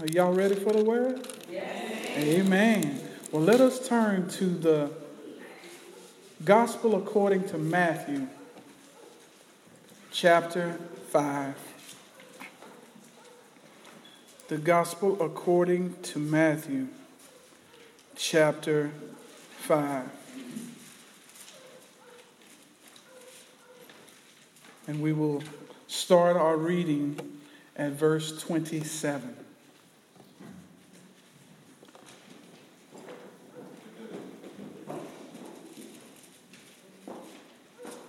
Are y'all ready for the word? Yes. Amen. Well, let us turn to the Gospel according to Matthew, chapter 5. The Gospel according to Matthew, chapter 5. And we will start our reading at verse 27.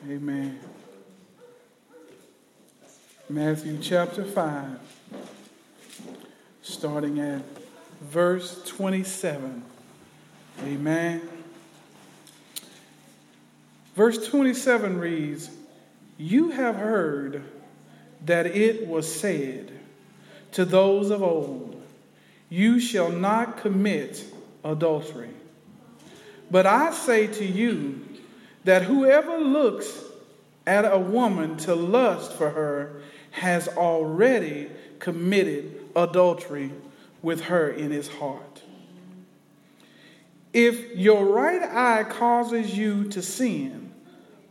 Amen. Matthew chapter 5, starting at verse 27. Amen. Verse 27 reads, You have heard that it was said to those of old, You shall not commit adultery. But I say to you, that whoever looks at a woman to lust for her has already committed adultery with her in his heart. If your right eye causes you to sin,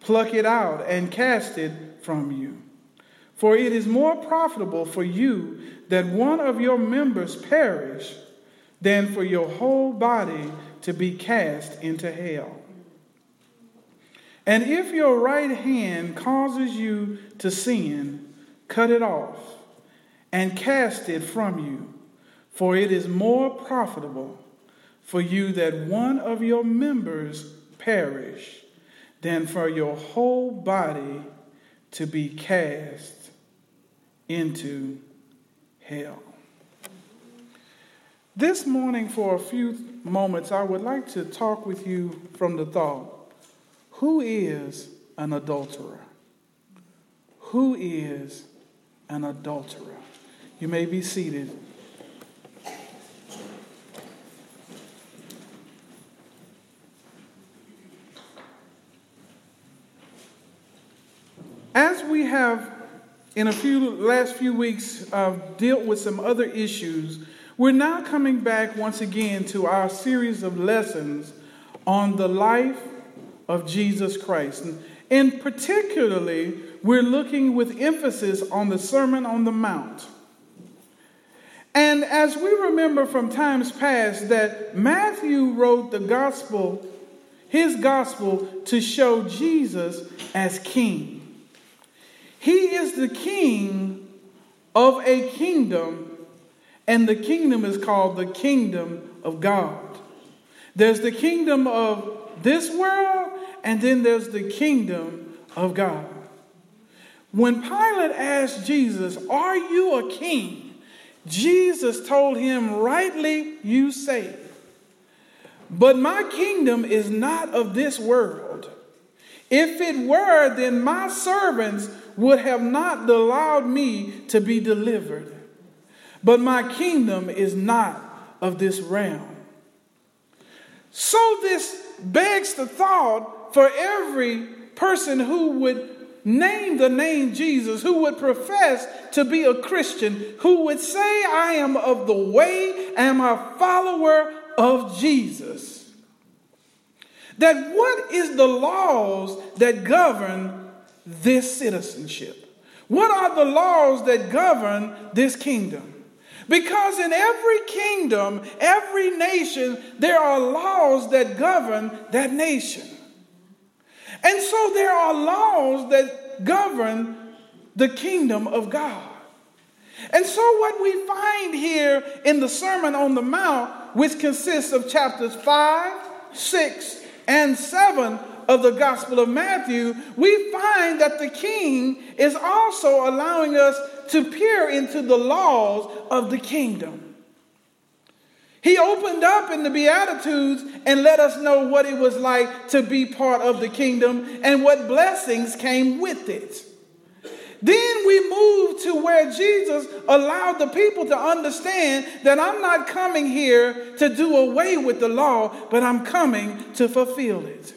pluck it out and cast it from you. For it is more profitable for you that one of your members perish than for your whole body to be cast into hell. And if your right hand causes you to sin, cut it off and cast it from you, for it is more profitable for you that one of your members perish than for your whole body to be cast into hell. This morning, for a few moments, I would like to talk with you from the thought who is an adulterer? Who is an adulterer? You may be seated. As we have in a few last few weeks uh, dealt with some other issues, we're now coming back once again to our series of lessons on the life of Jesus Christ. And, particularly, we're looking with emphasis on the Sermon on the Mount. And as we remember from times past, that Matthew wrote the gospel, his gospel, to show Jesus as king. He is the king of a kingdom, and the kingdom is called the kingdom of God. There's the kingdom of this world, and then there's the kingdom of God. When Pilate asked Jesus, Are you a king? Jesus told him, Rightly you say. But my kingdom is not of this world. If it were, then my servants would have not allowed me to be delivered. But my kingdom is not of this realm. So this begs the thought for every person who would name the name Jesus, who would profess to be a Christian, who would say, I am of the way, am a follower of Jesus. That what is the laws that govern this citizenship? What are the laws that govern this kingdom? Because in every kingdom, every nation, there are laws that govern that nation. And so there are laws that govern the kingdom of God. And so, what we find here in the Sermon on the Mount, which consists of chapters 5, 6, and 7 of the Gospel of Matthew, we find that the king is also allowing us to peer into the laws of the kingdom. He opened up in the Beatitudes and let us know what it was like to be part of the kingdom and what blessings came with it. Then we move to where Jesus allowed the people to understand that I'm not coming here to do away with the law, but I'm coming to fulfill it.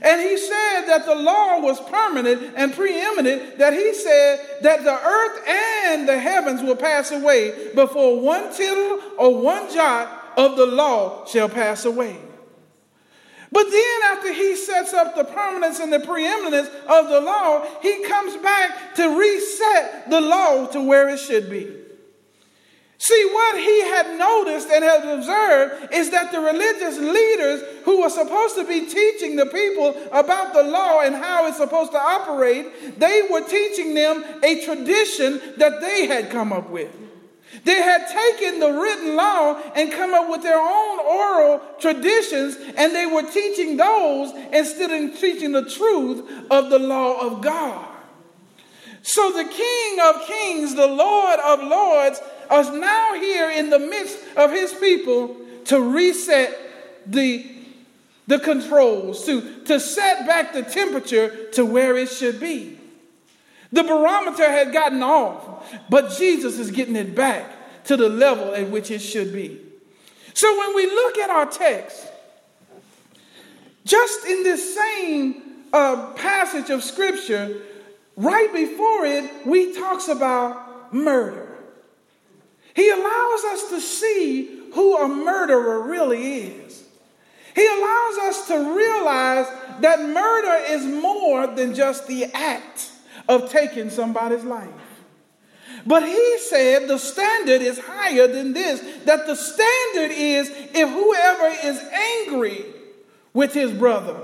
And he said that the law was permanent and preeminent, that he said that the earth and the heavens will pass away before one tittle or one jot of the law shall pass away. But then, after he sets up the permanence and the preeminence of the law, he comes back to reset the law to where it should be. See, what he had noticed and had observed is that the religious leaders who were supposed to be teaching the people about the law and how it's supposed to operate, they were teaching them a tradition that they had come up with. They had taken the written law and come up with their own oral traditions, and they were teaching those instead of teaching the truth of the law of God. So the King of Kings, the Lord of Lords, is now here in the midst of his people to reset the, the controls, to, to set back the temperature to where it should be. The barometer had gotten off, but Jesus is getting it back to the level at which it should be. So when we look at our text, just in this same uh, passage of scripture, right before it, we talks about murder. He allows us to see who a murderer really is. He allows us to realize that murder is more than just the act of taking somebody's life. But he said the standard is higher than this, that the standard is if whoever is angry with his brother,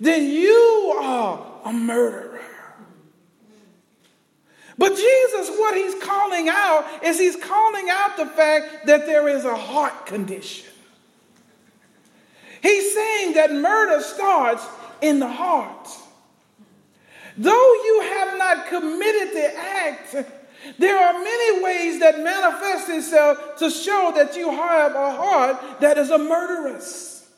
then you are a murderer. But Jesus, what he's calling out is he's calling out the fact that there is a heart condition. He's saying that murder starts in the heart. Though you have not committed the act, there are many ways that manifest itself to show that you have a heart that is a murderess.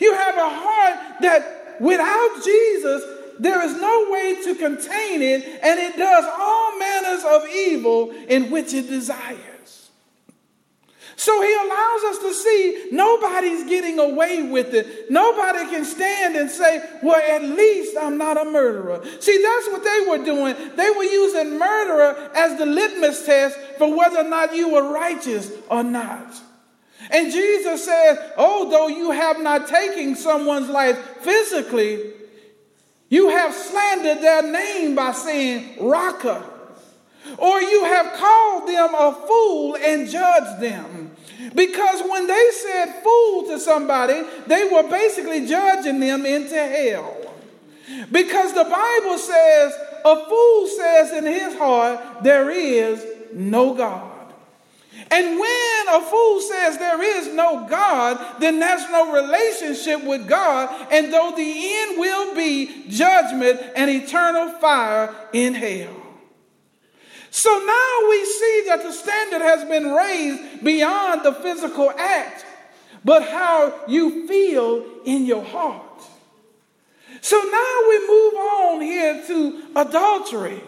You have a heart that without Jesus there is no way to contain it, and it does all manners of evil in which it desires. So he allows us to see nobody's getting away with it. Nobody can stand and say, Well, at least I'm not a murderer. See, that's what they were doing. They were using murderer as the litmus test for whether or not you were righteous or not. And Jesus says, Oh, though you have not taken someone's life physically, you have slandered their name by saying Raca, or you have called them a fool and judged them. Because when they said fool to somebody, they were basically judging them into hell. Because the Bible says, a fool says in his heart, there is no God. And when a fool says there is no God, then there's no relationship with God. And though the end will be judgment and eternal fire in hell. So now we see that the standard has been raised beyond the physical act, but how you feel in your heart. So now we move on here to adultery.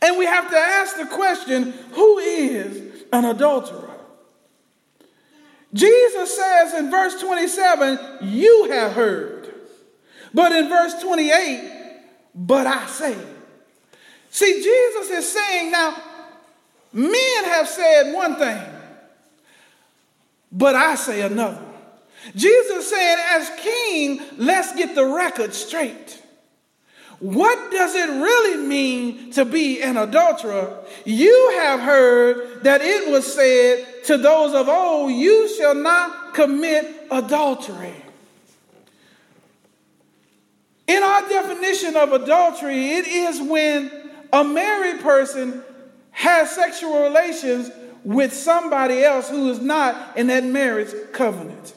And we have to ask the question who is an adulterer. Jesus says in verse 27, You have heard. But in verse 28, but I say. See, Jesus is saying now, men have said one thing, but I say another. Jesus said, as king, let's get the record straight. What does it really mean to be an adulterer? You have heard that it was said to those of old, You shall not commit adultery. In our definition of adultery, it is when a married person has sexual relations with somebody else who is not in that marriage covenant.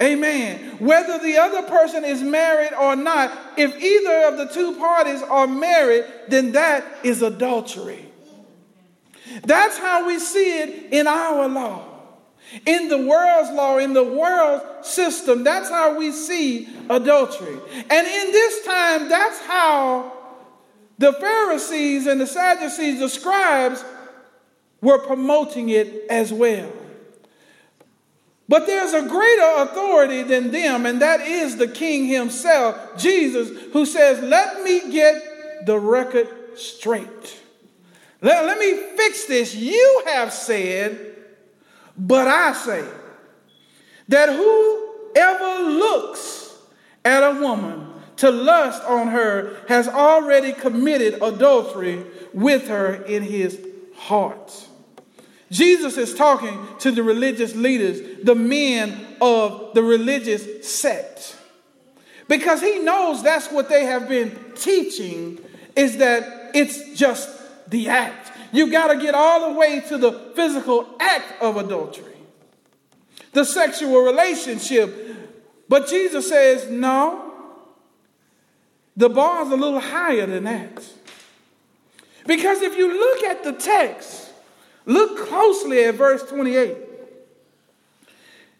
Amen. Whether the other person is married or not, if either of the two parties are married, then that is adultery. That's how we see it in our law. In the world's law, in the world system, that's how we see adultery. And in this time, that's how the Pharisees and the Sadducees, the scribes, were promoting it as well. But there's a greater authority than them, and that is the king himself, Jesus, who says, Let me get the record straight. Let, let me fix this. You have said, but I say, that whoever looks at a woman to lust on her has already committed adultery with her in his heart. Jesus is talking to the religious leaders, the men of the religious sect. Because he knows that's what they have been teaching is that it's just the act. You got to get all the way to the physical act of adultery, the sexual relationship. But Jesus says, no, the bar is a little higher than that. Because if you look at the text, look closely at verse 28.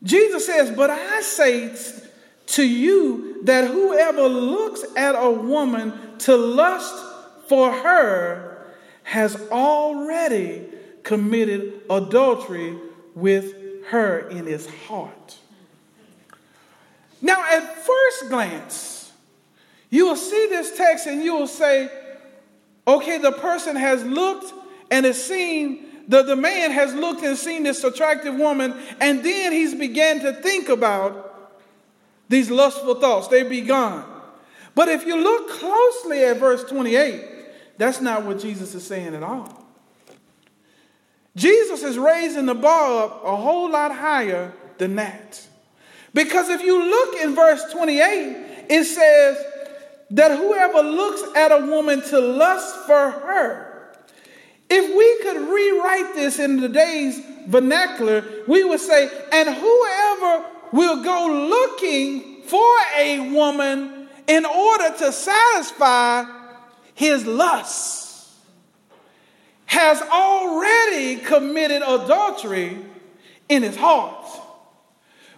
Jesus says, But I say to you that whoever looks at a woman to lust for her has already committed adultery with her in his heart. Now, at first glance, you will see this text and you will say, Okay, the person has looked and has seen, the, the man has looked and seen this attractive woman, and then he's began to think about these lustful thoughts. They've begun. But if you look closely at verse 28, that's not what Jesus is saying at all. Jesus is raising the bar up a whole lot higher than that. Because if you look in verse 28, it says, that whoever looks at a woman to lust for her, if we could rewrite this in today's vernacular, we would say, and whoever will go looking for a woman in order to satisfy his lust has already committed adultery in his heart.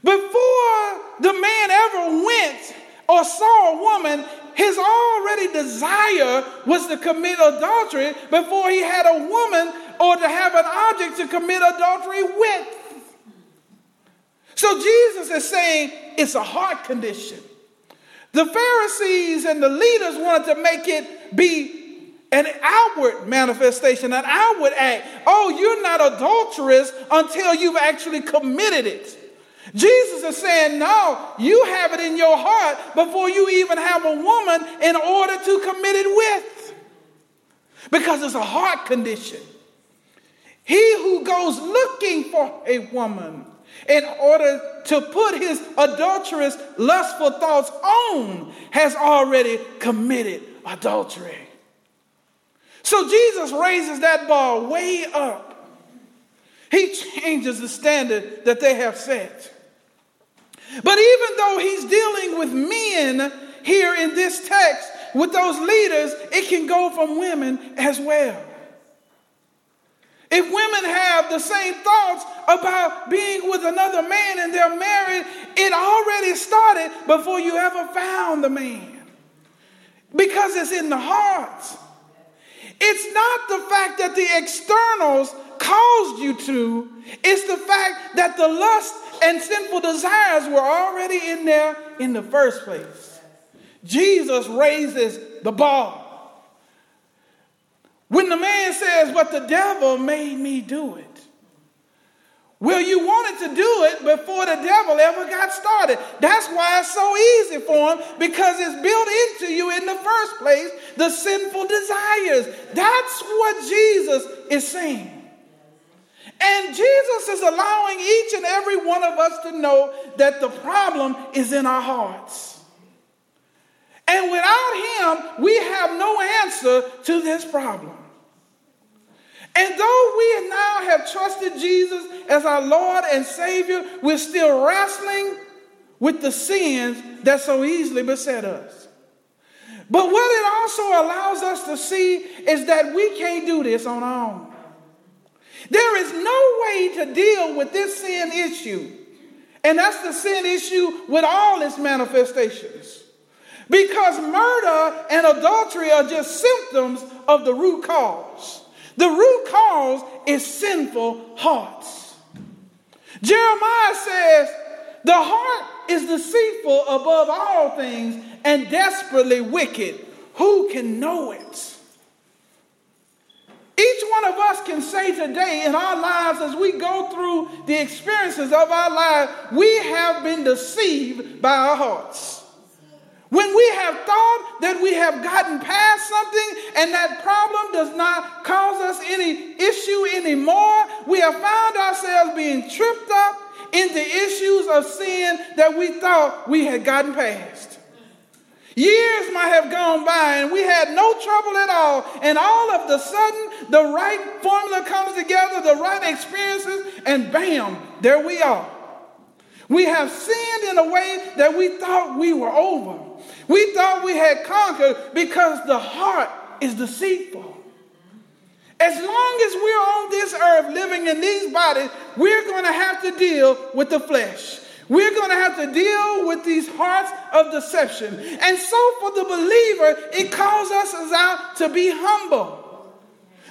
Before the man ever went or saw a woman, his already desire was to commit adultery before he had a woman or to have an object to commit adultery with. So Jesus is saying it's a heart condition. The Pharisees and the leaders wanted to make it be an outward manifestation, an outward act. Oh, you're not adulterous until you've actually committed it. Jesus is saying, No, you have it in your heart before you even have a woman in order to commit it with. Because it's a heart condition. He who goes looking for a woman in order to put his adulterous, lustful thoughts on has already committed adultery. So Jesus raises that bar way up. He changes the standard that they have set. But even though he's dealing with men here in this text, with those leaders, it can go from women as well. If women have the same thoughts about being with another man and they're married, it already started before you ever found the man. Because it's in the heart. It's not the fact that the externals caused you to, it's the fact that the lust and sinful desires were already in there in the first place. Jesus raises the bar. When the man says, But the devil made me do it. Well, you wanted to do it before the devil ever got started. That's why it's so easy for him because it's built into you in the first place the sinful desires. That's what Jesus is saying. And Jesus is allowing each and every one of us to know that the problem is in our hearts. And without Him, we have no answer to this problem. And though we now have trusted Jesus as our Lord and Savior, we're still wrestling with the sins that so easily beset us. But what it also allows us to see is that we can't do this on our own. There is no way to deal with this sin issue. And that's the sin issue with all its manifestations. Because murder and adultery are just symptoms of the root cause. The root cause is sinful hearts. Jeremiah says, The heart is deceitful above all things and desperately wicked. Who can know it? One of us can say today in our lives as we go through the experiences of our life, we have been deceived by our hearts. When we have thought that we have gotten past something and that problem does not cause us any issue anymore, we have found ourselves being tripped up into issues of sin that we thought we had gotten past. Years might have gone by and we had no trouble at all, and all of the sudden, the right formula comes together, the right experiences, and bam, there we are. We have sinned in a way that we thought we were over. We thought we had conquered because the heart is deceitful. As long as we're on this earth living in these bodies, we're going to have to deal with the flesh. We're going to have to deal with these hearts of deception. And so, for the believer, it calls us out to be humble,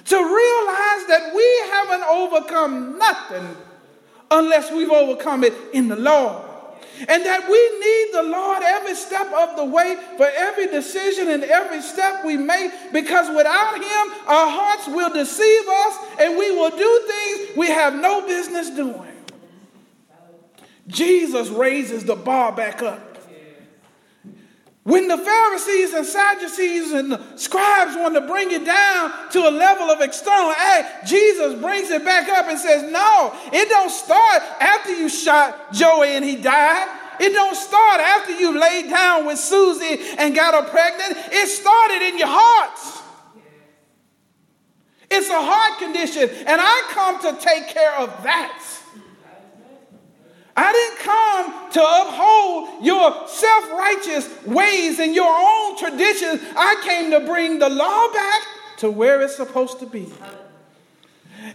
to realize that we haven't overcome nothing unless we've overcome it in the Lord. And that we need the Lord every step of the way for every decision and every step we make because without Him, our hearts will deceive us and we will do things we have no business doing. Jesus raises the bar back up. When the Pharisees and Sadducees and the scribes want to bring it down to a level of external act, Jesus brings it back up and says, No, it don't start after you shot Joey and he died. It don't start after you laid down with Susie and got her pregnant. It started in your heart. It's a heart condition, and I come to take care of that. I didn't come to uphold your self righteous ways and your own traditions. I came to bring the law back to where it's supposed to be.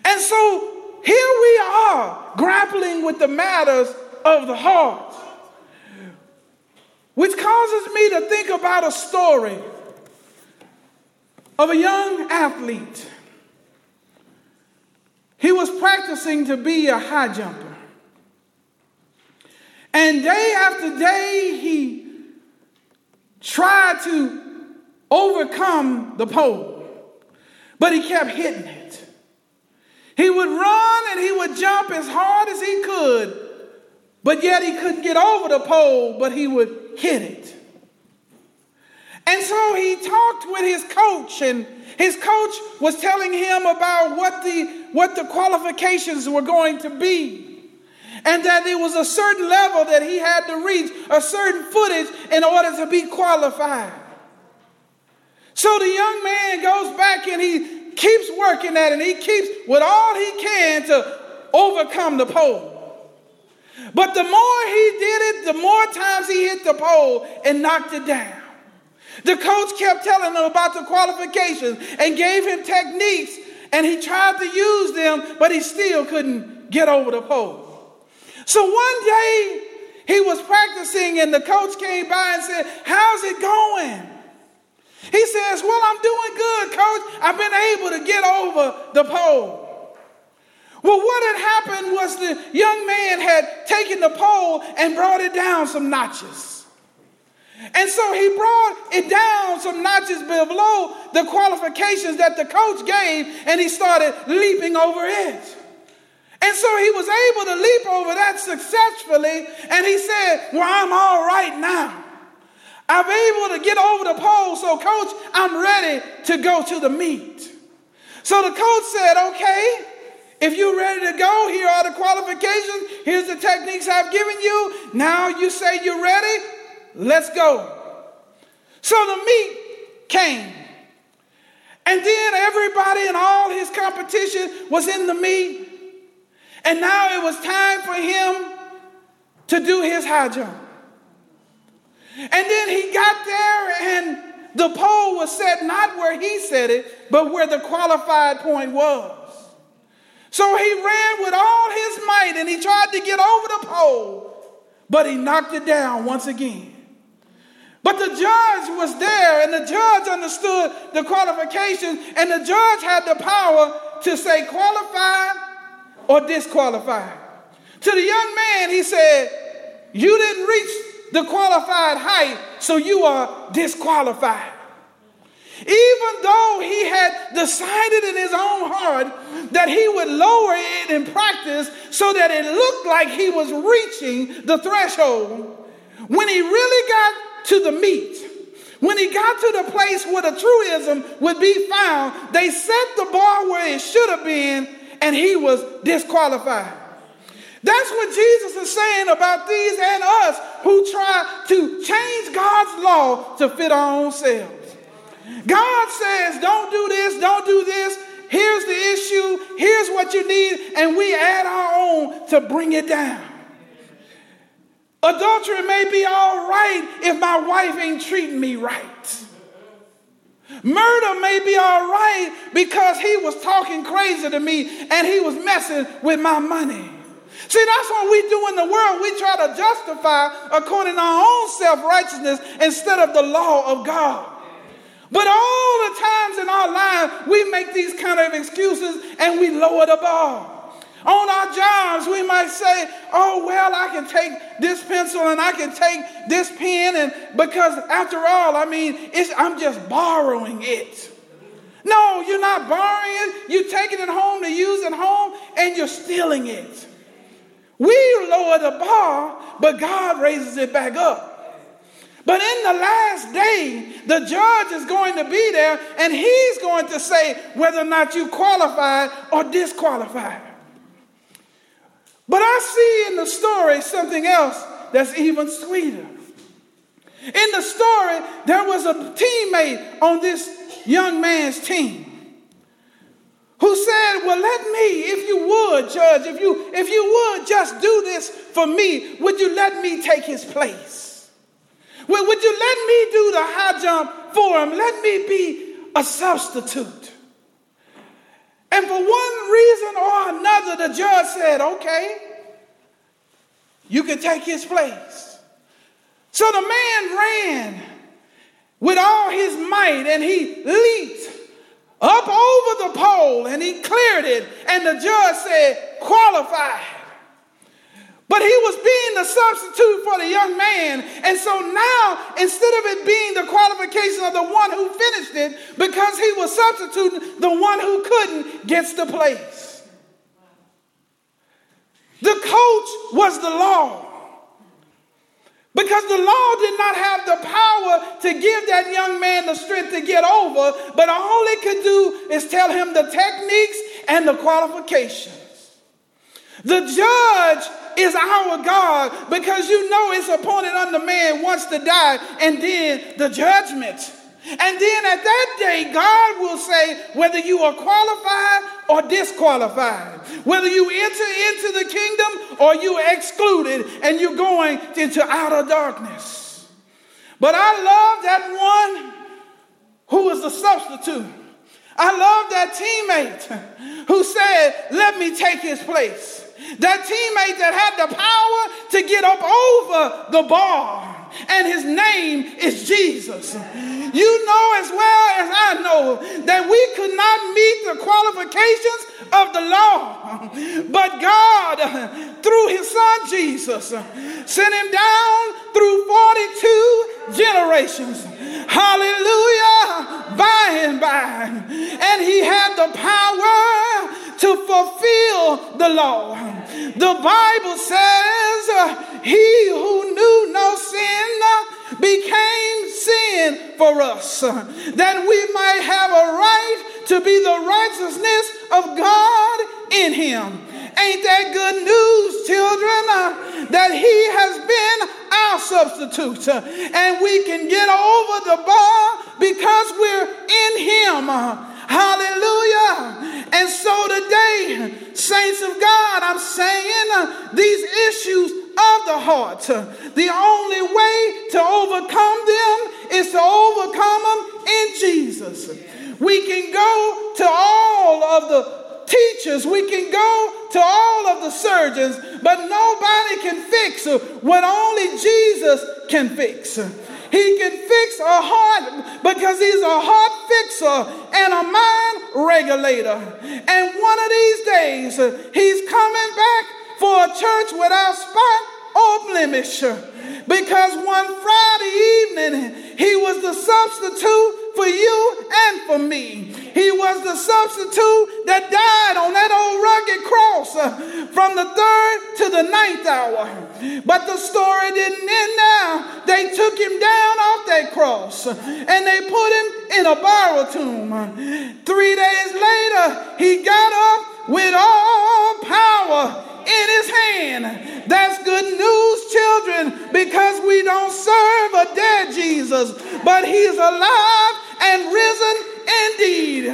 And so here we are grappling with the matters of the heart, which causes me to think about a story of a young athlete. He was practicing to be a high jumper. And day after day, he tried to overcome the pole, but he kept hitting it. He would run and he would jump as hard as he could, but yet he couldn't get over the pole, but he would hit it. And so he talked with his coach, and his coach was telling him about what the, what the qualifications were going to be and that there was a certain level that he had to reach, a certain footage in order to be qualified. So the young man goes back and he keeps working at it and he keeps with all he can to overcome the pole. But the more he did it, the more times he hit the pole and knocked it down. The coach kept telling him about the qualifications and gave him techniques, and he tried to use them, but he still couldn't get over the pole. So one day he was practicing, and the coach came by and said, How's it going? He says, Well, I'm doing good, coach. I've been able to get over the pole. Well, what had happened was the young man had taken the pole and brought it down some notches. And so he brought it down some notches below the qualifications that the coach gave, and he started leaping over it. And so he was able to leap over that successfully. And he said, Well, I'm all right now. I'm able to get over the pole. So, coach, I'm ready to go to the meet. So the coach said, Okay, if you're ready to go, here are the qualifications. Here's the techniques I've given you. Now you say you're ready. Let's go. So the meet came. And then everybody and all his competition was in the meet. And now it was time for him to do his high jump. And then he got there, and the pole was set not where he set it, but where the qualified point was. So he ran with all his might and he tried to get over the pole, but he knocked it down once again. But the judge was there, and the judge understood the qualifications, and the judge had the power to say qualified or disqualified. To the young man, he said, You didn't reach the qualified height, so you are disqualified. Even though he had decided in his own heart that he would lower it in practice so that it looked like he was reaching the threshold, when he really got to the meet, when he got to the place where the truism would be found, they set the bar where it should have been, and he was disqualified. That's what Jesus is saying about these and us who try to change God's law to fit our own selves. God says, don't do this, don't do this. Here's the issue, here's what you need, and we add our own to bring it down. Adultery may be all right if my wife ain't treating me right. Murder may be all right because he was talking crazy to me and he was messing with my money. See, that's what we do in the world. We try to justify according to our own self righteousness instead of the law of God. But all the times in our lives, we make these kind of excuses and we lower the bar. On our jobs, we might say, oh, well, I can take this pencil and I can take this pen, and because after all, I mean, I'm just borrowing it. No, you're not borrowing it. You're taking it home to use at home and you're stealing it. We lower the bar, but God raises it back up. But in the last day, the judge is going to be there and he's going to say whether or not you qualified or disqualified. But I see in the story something else that's even sweeter. In the story, there was a teammate on this young man's team who said, Well, let me, if you would, Judge, if you, if you would just do this for me, would you let me take his place? Would you let me do the high jump for him? Let me be a substitute. And for one reason or another, the judge said, okay, you can take his place. So the man ran with all his might and he leaped up over the pole and he cleared it. And the judge said, qualified. But he was being the substitute for the young man. And so now, instead of it being the qualification of the one who finished it, because he was substituting, the one who couldn't gets the place. The coach was the law. Because the law did not have the power to give that young man the strength to get over, but all it could do is tell him the techniques and the qualifications. The judge is our God because you know it's appointed unto man once to die and then the judgment. And then at that day, God will say whether you are qualified or disqualified, whether you enter into the kingdom or you are excluded and you're going into outer darkness. But I love that one who was the substitute. I love that teammate who said, Let me take his place. That teammate that had the power to get up over the bar. And his name is Jesus. You know as well as I know that we could not meet the qualifications of the law. But God, through his son Jesus, sent him down through 42 generations. Hallelujah. By and by. And he had the power to fulfill the law. The Bible says, for us, that we might have a right to be the righteousness of God in Him. Ain't that good news, children? that He has been our substitute and we can get over the bar because we're in Him. Hallelujah. And so today, saints of God, I'm saying uh, these issues of the heart, the only way to overcome them is to overcome them in Jesus. We can go to all of the teachers, we can go to all of the surgeons, but nobody can fix what only Jesus can fix. He can fix a heart because he's a heart fixer and a mind regulator. And one of these days, he's coming back for a church without spot or blemish. Because one Friday evening, he was the substitute for you and for me. He was the substitute that died on that old rugged cross uh, from the third to the ninth hour. But the story didn't end now. They took him down off that cross uh, and they put him in a borrowed tomb. Three days later, he got up with all power in his hand. That's good news, children, because we don't serve a dead Jesus, but he's alive and risen indeed.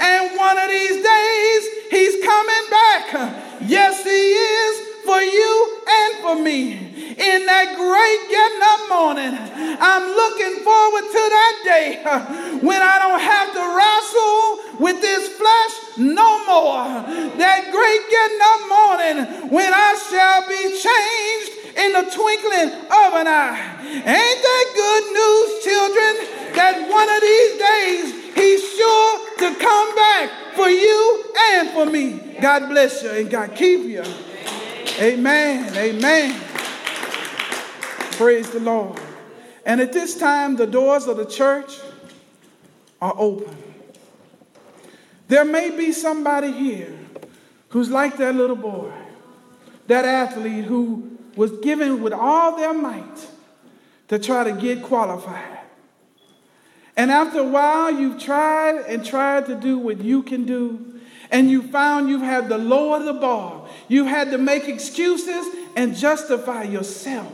And one of these days, he's coming back. Yes, he is for you and for me. In that great getting up morning, I'm looking forward to that day when I don't have to wrestle with this flesh no more. That great getting up morning when I shall be changed in the twinkling of an eye. Ain't that good news, children? That one of these days he's sure to come back for you and for me. God bless you and God keep you. Amen. Amen. Praise the Lord. And at this time, the doors of the church are open. There may be somebody here who's like that little boy, that athlete who was given with all their might to try to get qualified. And after a while, you've tried and tried to do what you can do, and you found you've had to lower the bar. You've had to make excuses and justify yourself.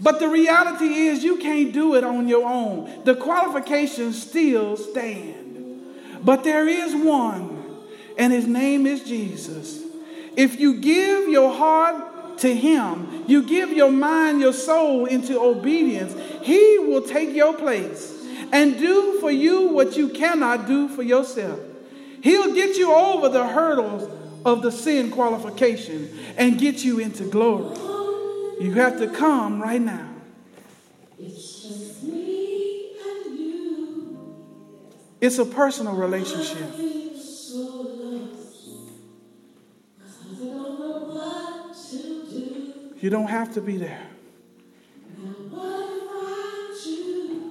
But the reality is, you can't do it on your own. The qualifications still stand. But there is one, and his name is Jesus. If you give your heart to him, you give your mind, your soul into obedience, he will take your place and do for you what you cannot do for yourself. He'll get you over the hurdles of the sin qualification and get you into glory. You have to come right now. It's just me and you. It's a personal relationship. You don't have to be there.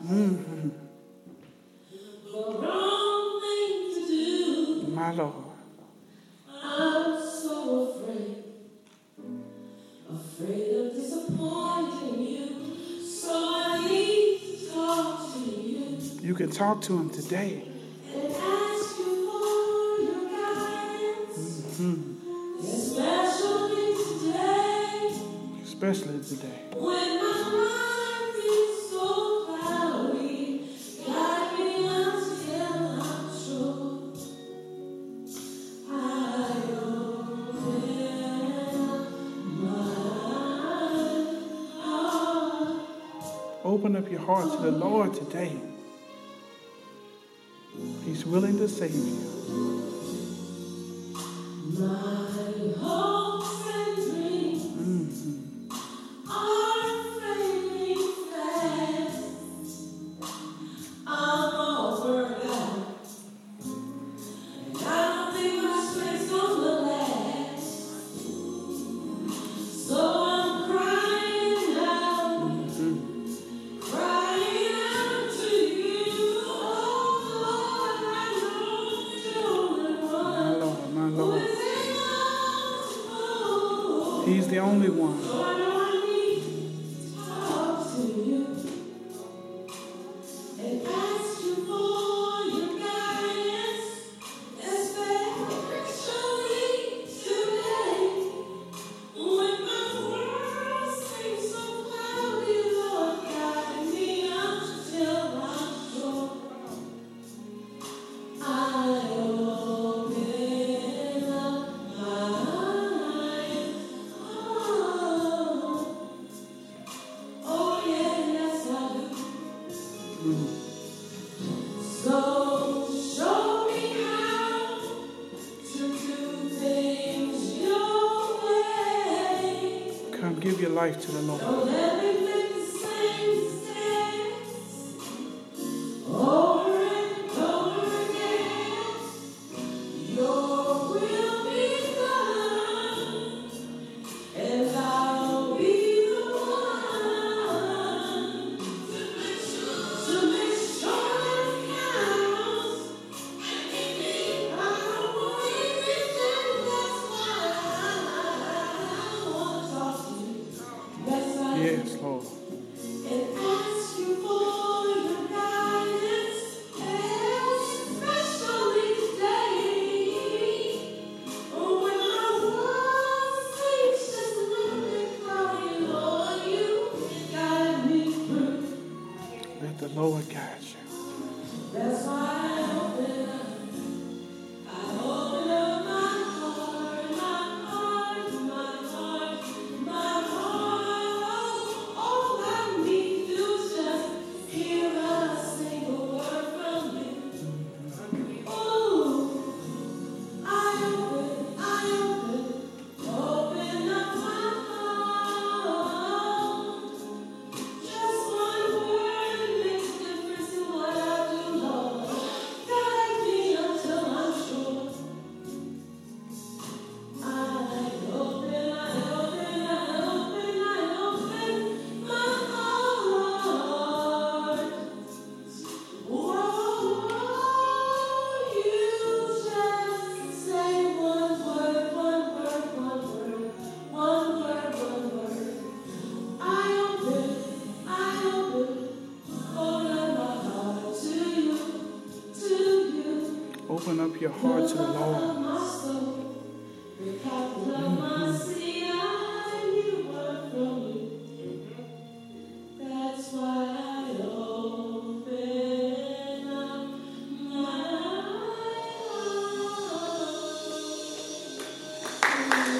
Mm-hmm. My Lord. Can talk to him today. and ask you for your guidance, especially today especially today. when my mind feels so cloudy. Guide me until I'm sure I open my heart. Open up your heart to the Lord today. He's willing to save you. Give your life to the Lord.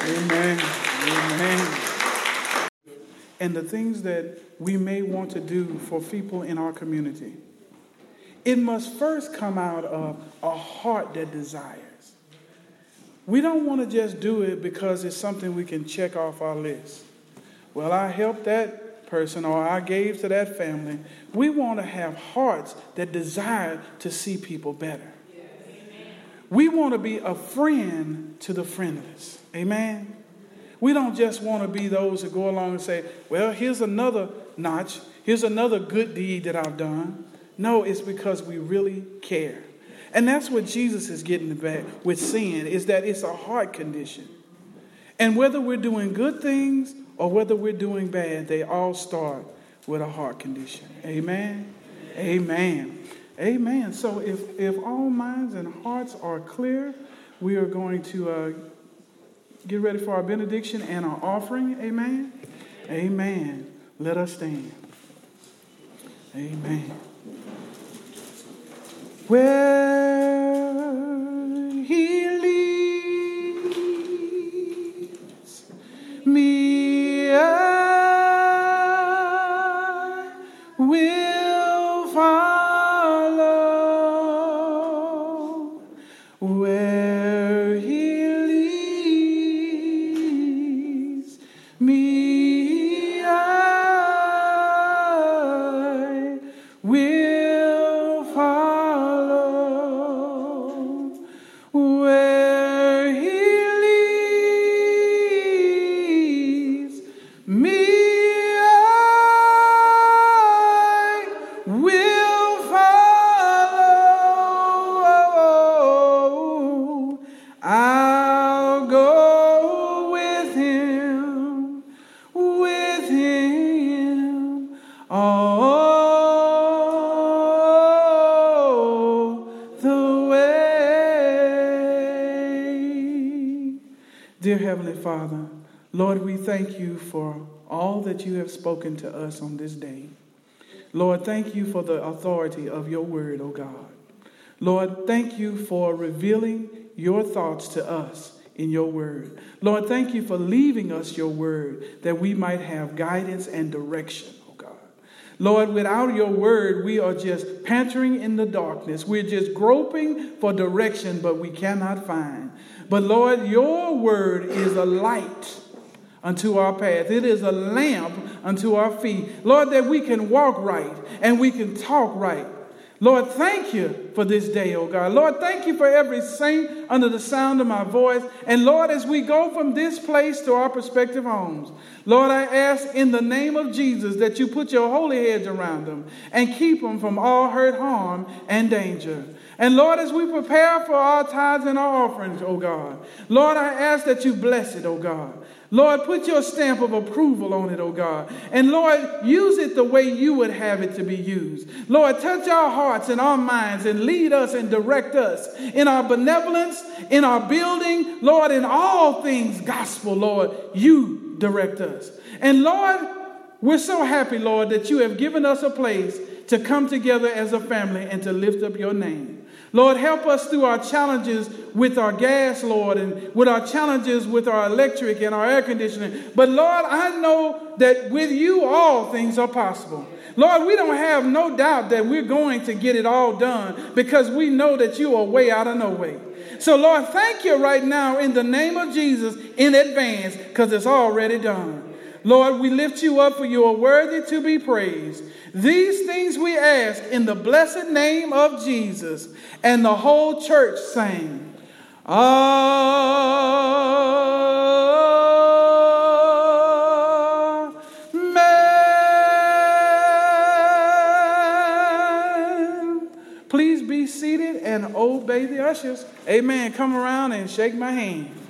Amen. Amen. And the things that we may want to do for people in our community, it must first come out of a heart that desires. We don't want to just do it because it's something we can check off our list. Well, I helped that person or I gave to that family. We want to have hearts that desire to see people better. We want to be a friend to the friendless. Amen. We don't just want to be those that go along and say, well, here's another notch. Here's another good deed that I've done. No, it's because we really care. And that's what Jesus is getting back with sin, is that it's a heart condition. And whether we're doing good things or whether we're doing bad, they all start with a heart condition. Amen. Amen. Amen. So if, if all minds and hearts are clear, we are going to uh, get ready for our benediction and our offering. Amen. Amen. Let us stand. Amen. Where Dear Heavenly Father, Lord, we thank you for all that you have spoken to us on this day. Lord, thank you for the authority of your word, O God. Lord, thank you for revealing your thoughts to us in your word. Lord, thank you for leaving us your word that we might have guidance and direction, oh God. Lord, without your word, we are just pantering in the darkness. We're just groping for direction, but we cannot find. But Lord, your word is a light unto our path. It is a lamp unto our feet. Lord, that we can walk right and we can talk right. Lord, thank you for this day, oh God. Lord, thank you for every saint under the sound of my voice. And Lord, as we go from this place to our prospective homes, Lord, I ask in the name of Jesus that you put your holy hedge around them and keep them from all hurt, harm, and danger. And Lord, as we prepare for our tithes and our offerings, oh God, Lord, I ask that you bless it, oh God. Lord, put your stamp of approval on it, oh God. And Lord, use it the way you would have it to be used. Lord, touch our hearts and our minds and lead us and direct us in our benevolence, in our building, Lord, in all things gospel, Lord, you direct us. And Lord, we're so happy, Lord, that you have given us a place to come together as a family and to lift up your name. Lord, help us through our challenges with our gas, Lord, and with our challenges with our electric and our air conditioning. But Lord, I know that with you all things are possible. Lord, we don't have no doubt that we're going to get it all done because we know that you are way out of no way. So, Lord, thank you right now in the name of Jesus in advance because it's already done. Lord, we lift you up for you are worthy to be praised. These things we ask in the blessed name of Jesus. And the whole church sang, Amen. Please be seated and obey the ushers. Amen. Come around and shake my hand.